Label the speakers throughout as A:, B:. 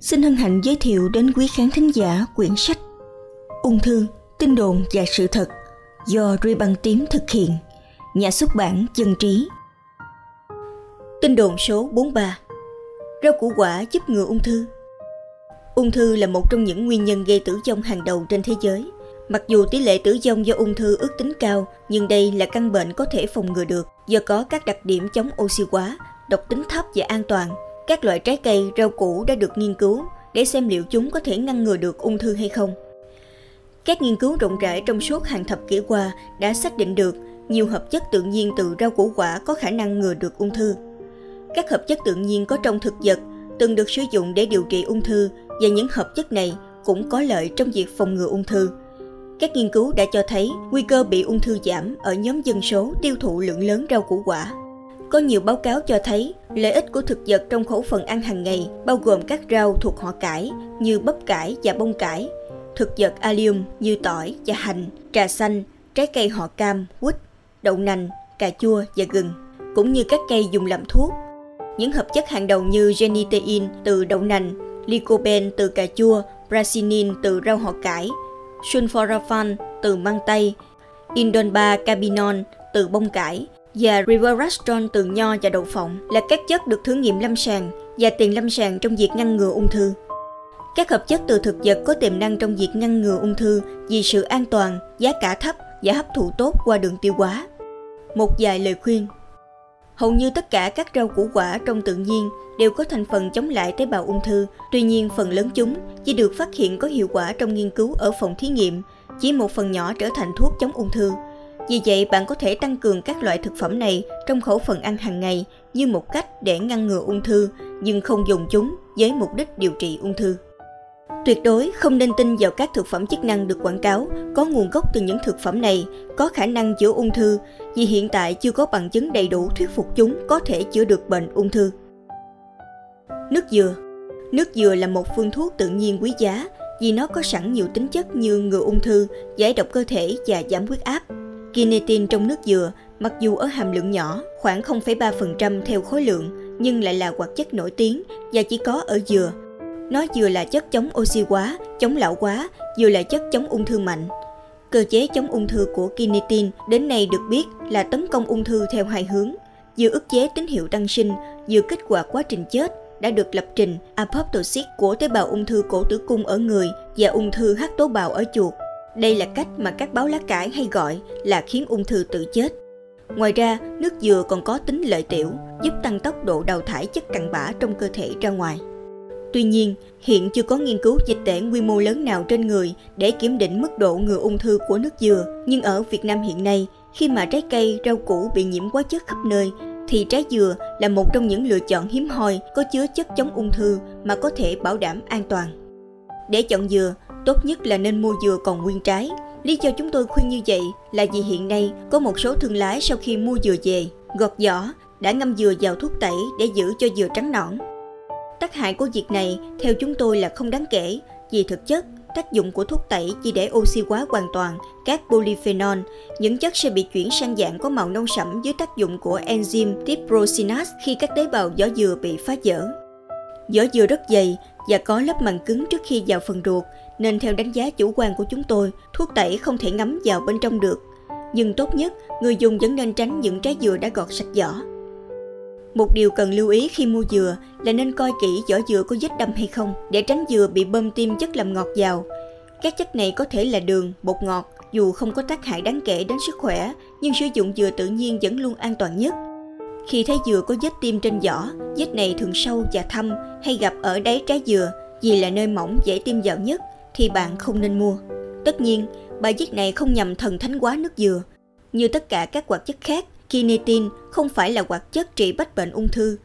A: xin hân hạnh giới thiệu đến quý khán thính giả quyển sách Ung thư, tin đồn và sự thật do Ruy Băng Tím thực hiện, nhà xuất bản Dân Trí. Tin đồn số 43 Rau củ quả giúp ngừa ung thư Ung thư là một trong những nguyên nhân gây tử vong hàng đầu trên thế giới. Mặc dù tỷ lệ tử vong do ung thư ước tính cao, nhưng đây là căn bệnh có thể phòng ngừa được do có các đặc điểm chống oxy hóa, độc tính thấp và an toàn các loại trái cây, rau củ đã được nghiên cứu để xem liệu chúng có thể ngăn ngừa được ung thư hay không. Các nghiên cứu rộng rãi trong suốt hàng thập kỷ qua đã xác định được nhiều hợp chất tự nhiên từ rau củ quả có khả năng ngừa được ung thư. Các hợp chất tự nhiên có trong thực vật từng được sử dụng để điều trị ung thư và những hợp chất này cũng có lợi trong việc phòng ngừa ung thư. Các nghiên cứu đã cho thấy nguy cơ bị ung thư giảm ở nhóm dân số tiêu thụ lượng lớn rau củ quả. Có nhiều báo cáo cho thấy lợi ích của thực vật trong khẩu phần ăn hàng ngày bao gồm các rau thuộc họ cải như bắp cải và bông cải, thực vật allium như tỏi và hành, trà xanh, trái cây họ cam, quýt, đậu nành, cà chua và gừng, cũng như các cây dùng làm thuốc. Những hợp chất hàng đầu như genitein từ đậu nành, lycopene từ cà chua, brasinin từ rau họ cải, sulforaphane từ măng tây, indolba cabinon từ bông cải và Rivaroxaban từ nho và đậu phộng là các chất được thử nghiệm lâm sàng và tiền lâm sàng trong việc ngăn ngừa ung thư. Các hợp chất từ thực vật có tiềm năng trong việc ngăn ngừa ung thư vì sự an toàn, giá cả thấp và hấp thụ tốt qua đường tiêu hóa. Một vài lời khuyên Hầu như tất cả các rau củ quả trong tự nhiên đều có thành phần chống lại tế bào ung thư, tuy nhiên phần lớn chúng chỉ được phát hiện có hiệu quả trong nghiên cứu ở phòng thí nghiệm, chỉ một phần nhỏ trở thành thuốc chống ung thư. Vì vậy, bạn có thể tăng cường các loại thực phẩm này trong khẩu phần ăn hàng ngày như một cách để ngăn ngừa ung thư, nhưng không dùng chúng với mục đích điều trị ung thư. Tuyệt đối không nên tin vào các thực phẩm chức năng được quảng cáo có nguồn gốc từ những thực phẩm này có khả năng chữa ung thư vì hiện tại chưa có bằng chứng đầy đủ thuyết phục chúng có thể chữa được bệnh ung thư. Nước dừa Nước dừa là một phương thuốc tự nhiên quý giá vì nó có sẵn nhiều tính chất như ngừa ung thư, giải độc cơ thể và giảm huyết áp. Kinetin trong nước dừa, mặc dù ở hàm lượng nhỏ, khoảng 0,3% theo khối lượng, nhưng lại là hoạt chất nổi tiếng và chỉ có ở dừa. Nó vừa là chất chống oxy hóa, chống lão hóa, vừa là chất chống ung thư mạnh. Cơ chế chống ung thư của kinetin đến nay được biết là tấn công ung thư theo hai hướng, vừa ức chế tín hiệu tăng sinh, vừa kết quả quá trình chết đã được lập trình apoptosis của tế bào ung thư cổ tử cung ở người và ung thư hắc tố bào ở chuột. Đây là cách mà các báo lá cải hay gọi là khiến ung thư tự chết. Ngoài ra, nước dừa còn có tính lợi tiểu, giúp tăng tốc độ đào thải chất cặn bã trong cơ thể ra ngoài. Tuy nhiên, hiện chưa có nghiên cứu dịch tễ quy mô lớn nào trên người để kiểm định mức độ ngừa ung thư của nước dừa. Nhưng ở Việt Nam hiện nay, khi mà trái cây, rau củ bị nhiễm hóa chất khắp nơi, thì trái dừa là một trong những lựa chọn hiếm hoi có chứa chất chống ung thư mà có thể bảo đảm an toàn. Để chọn dừa, tốt nhất là nên mua dừa còn nguyên trái. Lý do chúng tôi khuyên như vậy là vì hiện nay có một số thương lái sau khi mua dừa về, gọt vỏ, đã ngâm dừa vào thuốc tẩy để giữ cho dừa trắng nõn. Tác hại của việc này theo chúng tôi là không đáng kể, vì thực chất tác dụng của thuốc tẩy chỉ để oxy hóa hoàn toàn các polyphenol, những chất sẽ bị chuyển sang dạng có màu nâu sẫm dưới tác dụng của enzyme tiprosinase khi các tế bào vỏ dừa bị phá vỡ. Vỏ dừa rất dày và có lớp màng cứng trước khi vào phần ruột, nên theo đánh giá chủ quan của chúng tôi, thuốc tẩy không thể ngấm vào bên trong được. Nhưng tốt nhất, người dùng vẫn nên tránh những trái dừa đã gọt sạch vỏ. Một điều cần lưu ý khi mua dừa là nên coi kỹ vỏ dừa có vết đâm hay không để tránh dừa bị bơm tim chất làm ngọt vào. Các chất này có thể là đường, bột ngọt, dù không có tác hại đáng kể đến sức khỏe, nhưng sử dụng dừa tự nhiên vẫn luôn an toàn nhất. Khi thấy dừa có vết tim trên vỏ, vết này thường sâu và thâm hay gặp ở đáy trái dừa vì là nơi mỏng dễ tiêm vào nhất thì bạn không nên mua. Tất nhiên, bài viết này không nhằm thần thánh quá nước dừa. Như tất cả các hoạt chất khác, kinetin không phải là hoạt chất trị bách bệnh ung thư.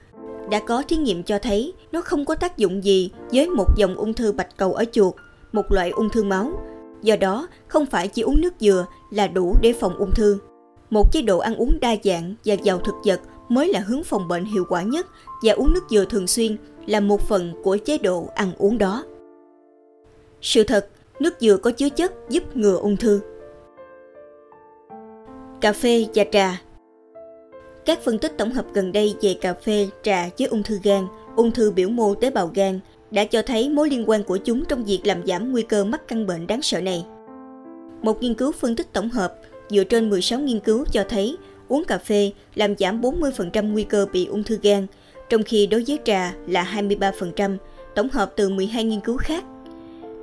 A: Đã có thí nghiệm cho thấy nó không có tác dụng gì với một dòng ung thư bạch cầu ở chuột, một loại ung thư máu. Do đó, không phải chỉ uống nước dừa là đủ để phòng ung thư. Một chế độ ăn uống đa dạng và giàu thực vật mới là hướng phòng bệnh hiệu quả nhất và uống nước dừa thường xuyên là một phần của chế độ ăn uống đó. Sự thật, nước dừa có chứa chất giúp ngừa ung thư. Cà phê và trà Các phân tích tổng hợp gần đây về cà phê, trà với ung thư gan, ung thư biểu mô tế bào gan đã cho thấy mối liên quan của chúng trong việc làm giảm nguy cơ mắc căn bệnh đáng sợ này. Một nghiên cứu phân tích tổng hợp dựa trên 16 nghiên cứu cho thấy uống cà phê làm giảm 40% nguy cơ bị ung thư gan, trong khi đối với trà là 23%, tổng hợp từ 12 nghiên cứu khác.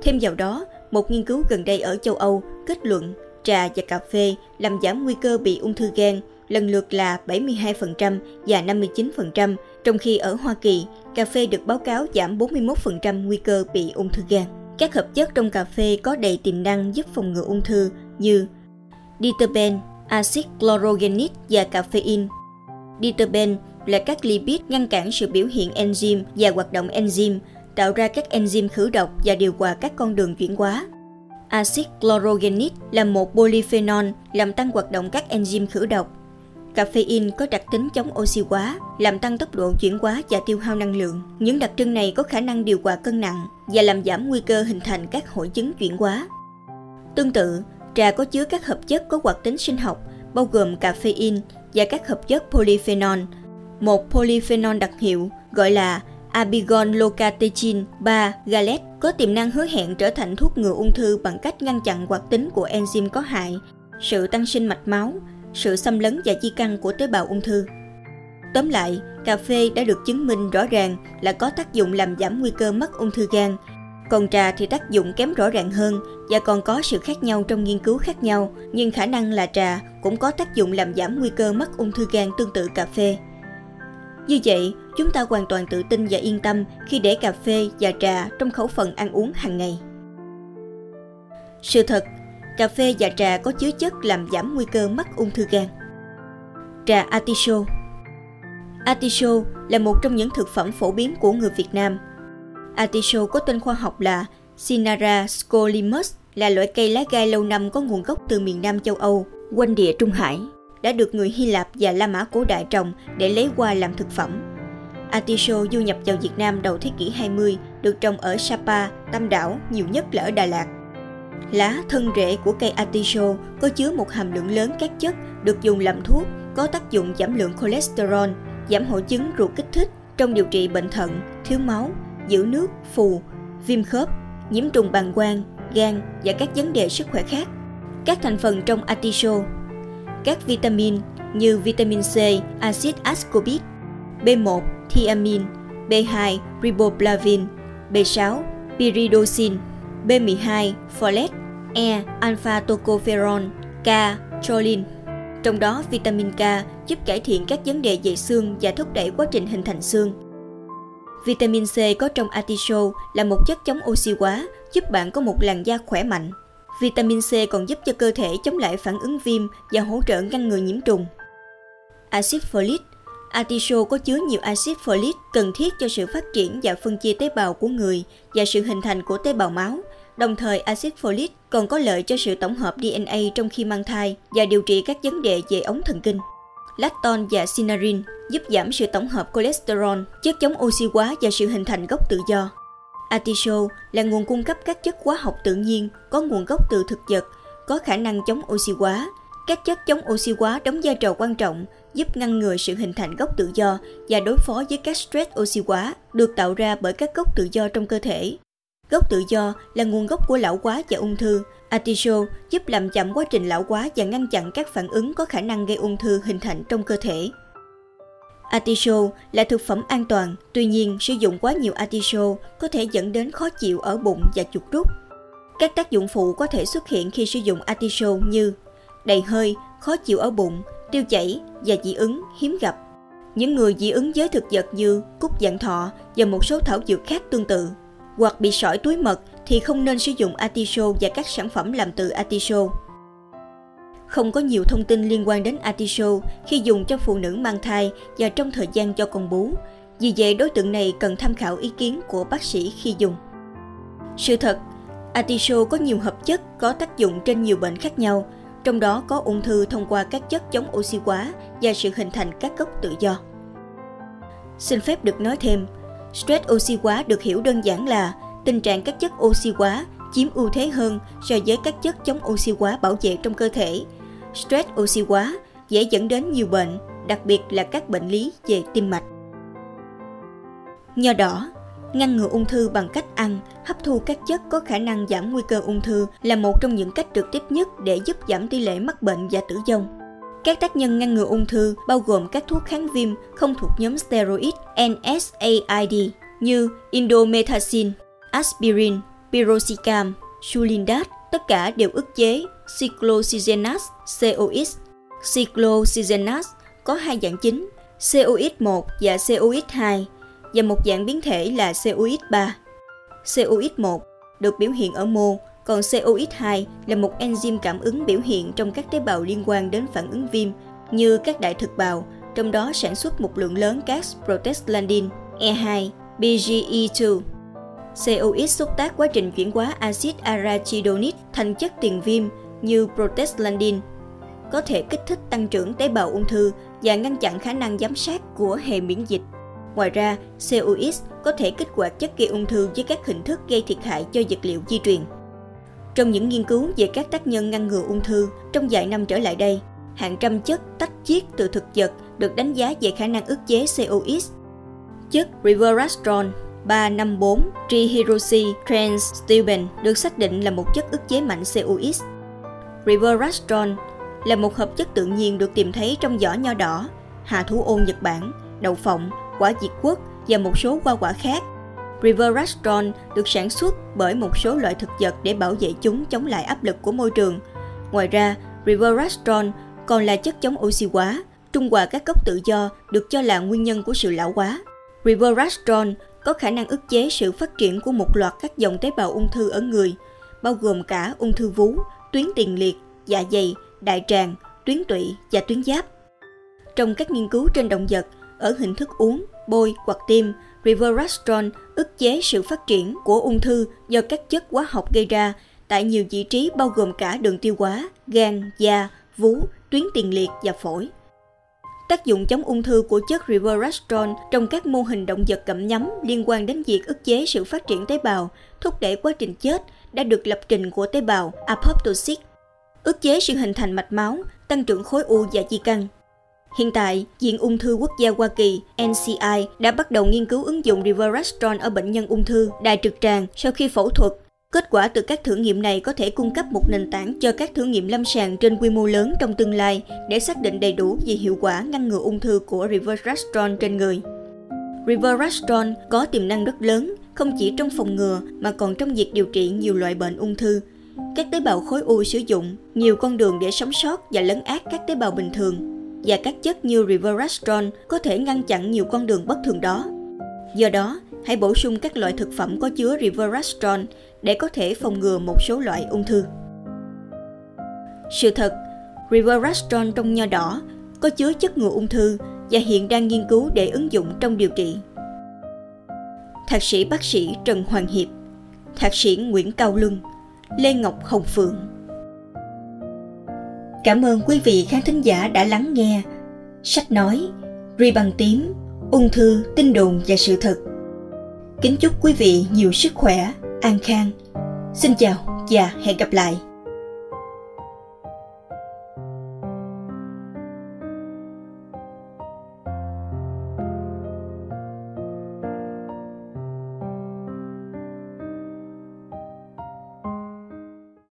A: Thêm vào đó, một nghiên cứu gần đây ở châu Âu kết luận trà và cà phê làm giảm nguy cơ bị ung thư gan lần lượt là 72% và 59%, trong khi ở Hoa Kỳ, cà phê được báo cáo giảm 41% nguy cơ bị ung thư gan. Các hợp chất trong cà phê có đầy tiềm năng giúp phòng ngừa ung thư như diterpen, axit chlorogenic và caffeine. Diterpen là các lipid ngăn cản sự biểu hiện enzyme và hoạt động enzyme, tạo ra các enzyme khử độc và điều hòa các con đường chuyển hóa. Axit chlorogenic là một polyphenol làm tăng hoạt động các enzyme khử độc. Caffeine có đặc tính chống oxy hóa, làm tăng tốc độ chuyển hóa và tiêu hao năng lượng. Những đặc trưng này có khả năng điều hòa cân nặng và làm giảm nguy cơ hình thành các hội chứng chuyển hóa. Tương tự, trà có chứa các hợp chất có hoạt tính sinh học, bao gồm caffeine và các hợp chất polyphenol. Một polyphenol đặc hiệu gọi là Abigon locatechin 3 galet có tiềm năng hứa hẹn trở thành thuốc ngừa ung thư bằng cách ngăn chặn hoạt tính của enzyme có hại, sự tăng sinh mạch máu, sự xâm lấn và di căn của tế bào ung thư. Tóm lại, cà phê đã được chứng minh rõ ràng là có tác dụng làm giảm nguy cơ mắc ung thư gan, còn trà thì tác dụng kém rõ ràng hơn và còn có sự khác nhau trong nghiên cứu khác nhau, nhưng khả năng là trà cũng có tác dụng làm giảm nguy cơ mắc ung thư gan tương tự cà phê. Như vậy, chúng ta hoàn toàn tự tin và yên tâm khi để cà phê và trà trong khẩu phần ăn uống hàng ngày. Sự thật, cà phê và trà có chứa chất làm giảm nguy cơ mắc ung thư gan. Trà artichoke Artichoke là một trong những thực phẩm phổ biến của người Việt Nam. Artichoke có tên khoa học là Cinara scolimus, là loại cây lá gai lâu năm có nguồn gốc từ miền Nam châu Âu, quanh địa Trung Hải đã được người Hy Lạp và La Mã cổ đại trồng để lấy hoa làm thực phẩm. Artichoke du nhập vào Việt Nam đầu thế kỷ 20, được trồng ở Sapa, Tam Đảo, nhiều nhất là ở Đà Lạt. Lá, thân rễ của cây artichoke có chứa một hàm lượng lớn các chất được dùng làm thuốc, có tác dụng giảm lượng cholesterol, giảm hội chứng ruột kích thích trong điều trị bệnh thận, thiếu máu, giữ nước, phù, viêm khớp, nhiễm trùng bàng quang, gan và các vấn đề sức khỏe khác. Các thành phần trong artichoke các vitamin như vitamin C, axit ascorbic, B1, thiamin, B2, riboflavin, B6, pyridoxine, B12, folate, E, alpha tocopherol, K, choline. Trong đó, vitamin K giúp cải thiện các vấn đề về xương và thúc đẩy quá trình hình thành xương. Vitamin C có trong artichoke là một chất chống oxy hóa, giúp bạn có một làn da khỏe mạnh. Vitamin C còn giúp cho cơ thể chống lại phản ứng viêm và hỗ trợ ngăn ngừa nhiễm trùng. Axit folic Artichoke có chứa nhiều axit folic cần thiết cho sự phát triển và phân chia tế bào của người và sự hình thành của tế bào máu. Đồng thời, axit folic còn có lợi cho sự tổng hợp DNA trong khi mang thai và điều trị các vấn đề về ống thần kinh. Lacton và sinarin giúp giảm sự tổng hợp cholesterol, chất chống oxy hóa và sự hình thành gốc tự do. Artichoke là nguồn cung cấp các chất hóa học tự nhiên có nguồn gốc từ thực vật, có khả năng chống oxy hóa. Các chất chống oxy hóa đóng vai trò quan trọng giúp ngăn ngừa sự hình thành gốc tự do và đối phó với các stress oxy hóa được tạo ra bởi các gốc tự do trong cơ thể. Gốc tự do là nguồn gốc của lão hóa và ung thư. Artichoke giúp làm chậm quá trình lão hóa và ngăn chặn các phản ứng có khả năng gây ung thư hình thành trong cơ thể. Artichoke là thực phẩm an toàn, tuy nhiên sử dụng quá nhiều artichoke có thể dẫn đến khó chịu ở bụng và chuột rút. Các tác dụng phụ có thể xuất hiện khi sử dụng artichoke như đầy hơi, khó chịu ở bụng, tiêu chảy và dị ứng hiếm gặp. Những người dị ứng với thực vật như cúc dạng thọ và một số thảo dược khác tương tự, hoặc bị sỏi túi mật thì không nên sử dụng artichoke và các sản phẩm làm từ artichoke. Không có nhiều thông tin liên quan đến artichoke khi dùng cho phụ nữ mang thai và trong thời gian cho con bú. Vì vậy, đối tượng này cần tham khảo ý kiến của bác sĩ khi dùng. Sự thật, artichoke có nhiều hợp chất có tác dụng trên nhiều bệnh khác nhau, trong đó có ung thư thông qua các chất chống oxy hóa và sự hình thành các gốc tự do. Xin phép được nói thêm, stress oxy hóa được hiểu đơn giản là tình trạng các chất oxy hóa chiếm ưu thế hơn so với các chất chống oxy hóa bảo vệ trong cơ thể stress oxy hóa dễ dẫn đến nhiều bệnh, đặc biệt là các bệnh lý về tim mạch. Nho đỏ ngăn ngừa ung thư bằng cách ăn, hấp thu các chất có khả năng giảm nguy cơ ung thư là một trong những cách trực tiếp nhất để giúp giảm tỷ lệ mắc bệnh và tử vong. Các tác nhân ngăn ngừa ung thư bao gồm các thuốc kháng viêm không thuộc nhóm steroid NSAID như indomethacin, aspirin, piroxicam, sulindat tất cả đều ức chế cyclooxygenase COX. Cyclooxygenase có hai dạng chính, COX1 và COX2 và một dạng biến thể là COX3. COX1 được biểu hiện ở mô, còn COX2 là một enzyme cảm ứng biểu hiện trong các tế bào liên quan đến phản ứng viêm như các đại thực bào, trong đó sản xuất một lượng lớn các prostaglandin E2, BGE2. COX xúc tác quá trình chuyển hóa axit arachidonic thành chất tiền viêm như prostaglandin, có thể kích thích tăng trưởng tế bào ung thư và ngăn chặn khả năng giám sát của hệ miễn dịch. Ngoài ra, COX có thể kích hoạt chất gây ung thư với các hình thức gây thiệt hại cho vật liệu di truyền. Trong những nghiên cứu về các tác nhân ngăn ngừa ung thư trong vài năm trở lại đây, hàng trăm chất tách chiết từ thực vật được đánh giá về khả năng ức chế COX. Chất riverastrol. 354 trans steven được xác định là một chất ức chế mạnh COX. riverastrol là một hợp chất tự nhiên được tìm thấy trong vỏ nho đỏ, hà thú ô Nhật Bản, đậu phộng, quả Việt Quốc và một số hoa quả khác. riverastrol được sản xuất bởi một số loại thực vật để bảo vệ chúng chống lại áp lực của môi trường. Ngoài ra, riverastrol còn là chất chống oxy hóa, trung hòa các gốc tự do được cho là nguyên nhân của sự lão hóa. riverastrol có khả năng ức chế sự phát triển của một loạt các dòng tế bào ung thư ở người, bao gồm cả ung thư vú, tuyến tiền liệt, dạ dày, đại tràng, tuyến tụy và tuyến giáp. Trong các nghiên cứu trên động vật, ở hình thức uống, bôi hoặc tiêm, riverastrol ức chế sự phát triển của ung thư do các chất hóa học gây ra tại nhiều vị trí bao gồm cả đường tiêu hóa, gan, da, vú, tuyến tiền liệt và phổi. Tác dụng chống ung thư của chất Resveratrol trong các mô hình động vật gặm nhấm liên quan đến việc ức chế sự phát triển tế bào, thúc đẩy quá trình chết đã được lập trình của tế bào apoptosis, ức chế sự hình thành mạch máu, tăng trưởng khối u và di căn. Hiện tại, Viện Ung thư Quốc gia Hoa Kỳ NCI đã bắt đầu nghiên cứu ứng dụng Resveratrol ở bệnh nhân ung thư đại trực tràng sau khi phẫu thuật. Kết quả từ các thử nghiệm này có thể cung cấp một nền tảng cho các thử nghiệm lâm sàng trên quy mô lớn trong tương lai để xác định đầy đủ về hiệu quả ngăn ngừa ung thư của Resveratrol trên người. Resveratrol có tiềm năng rất lớn, không chỉ trong phòng ngừa mà còn trong việc điều trị nhiều loại bệnh ung thư. Các tế bào khối u sử dụng nhiều con đường để sống sót và lấn át các tế bào bình thường và các chất như Resveratrol có thể ngăn chặn nhiều con đường bất thường đó. Do đó, hãy bổ sung các loại thực phẩm có chứa Resveratrol để có thể phòng ngừa một số loại ung thư. Sự thật, Resveratrol trong nho đỏ có chứa chất ngừa ung thư và hiện đang nghiên cứu để ứng dụng trong điều trị. Thạc sĩ bác sĩ Trần Hoàng Hiệp, Thạc sĩ Nguyễn Cao Luân, Lê Ngọc Hồng Phượng Cảm ơn quý vị khán thính giả đã lắng nghe sách nói Ri bằng tím, ung thư, tin đồn và sự thật. Kính chúc quý vị nhiều sức khỏe, an khang. Xin chào và hẹn gặp lại.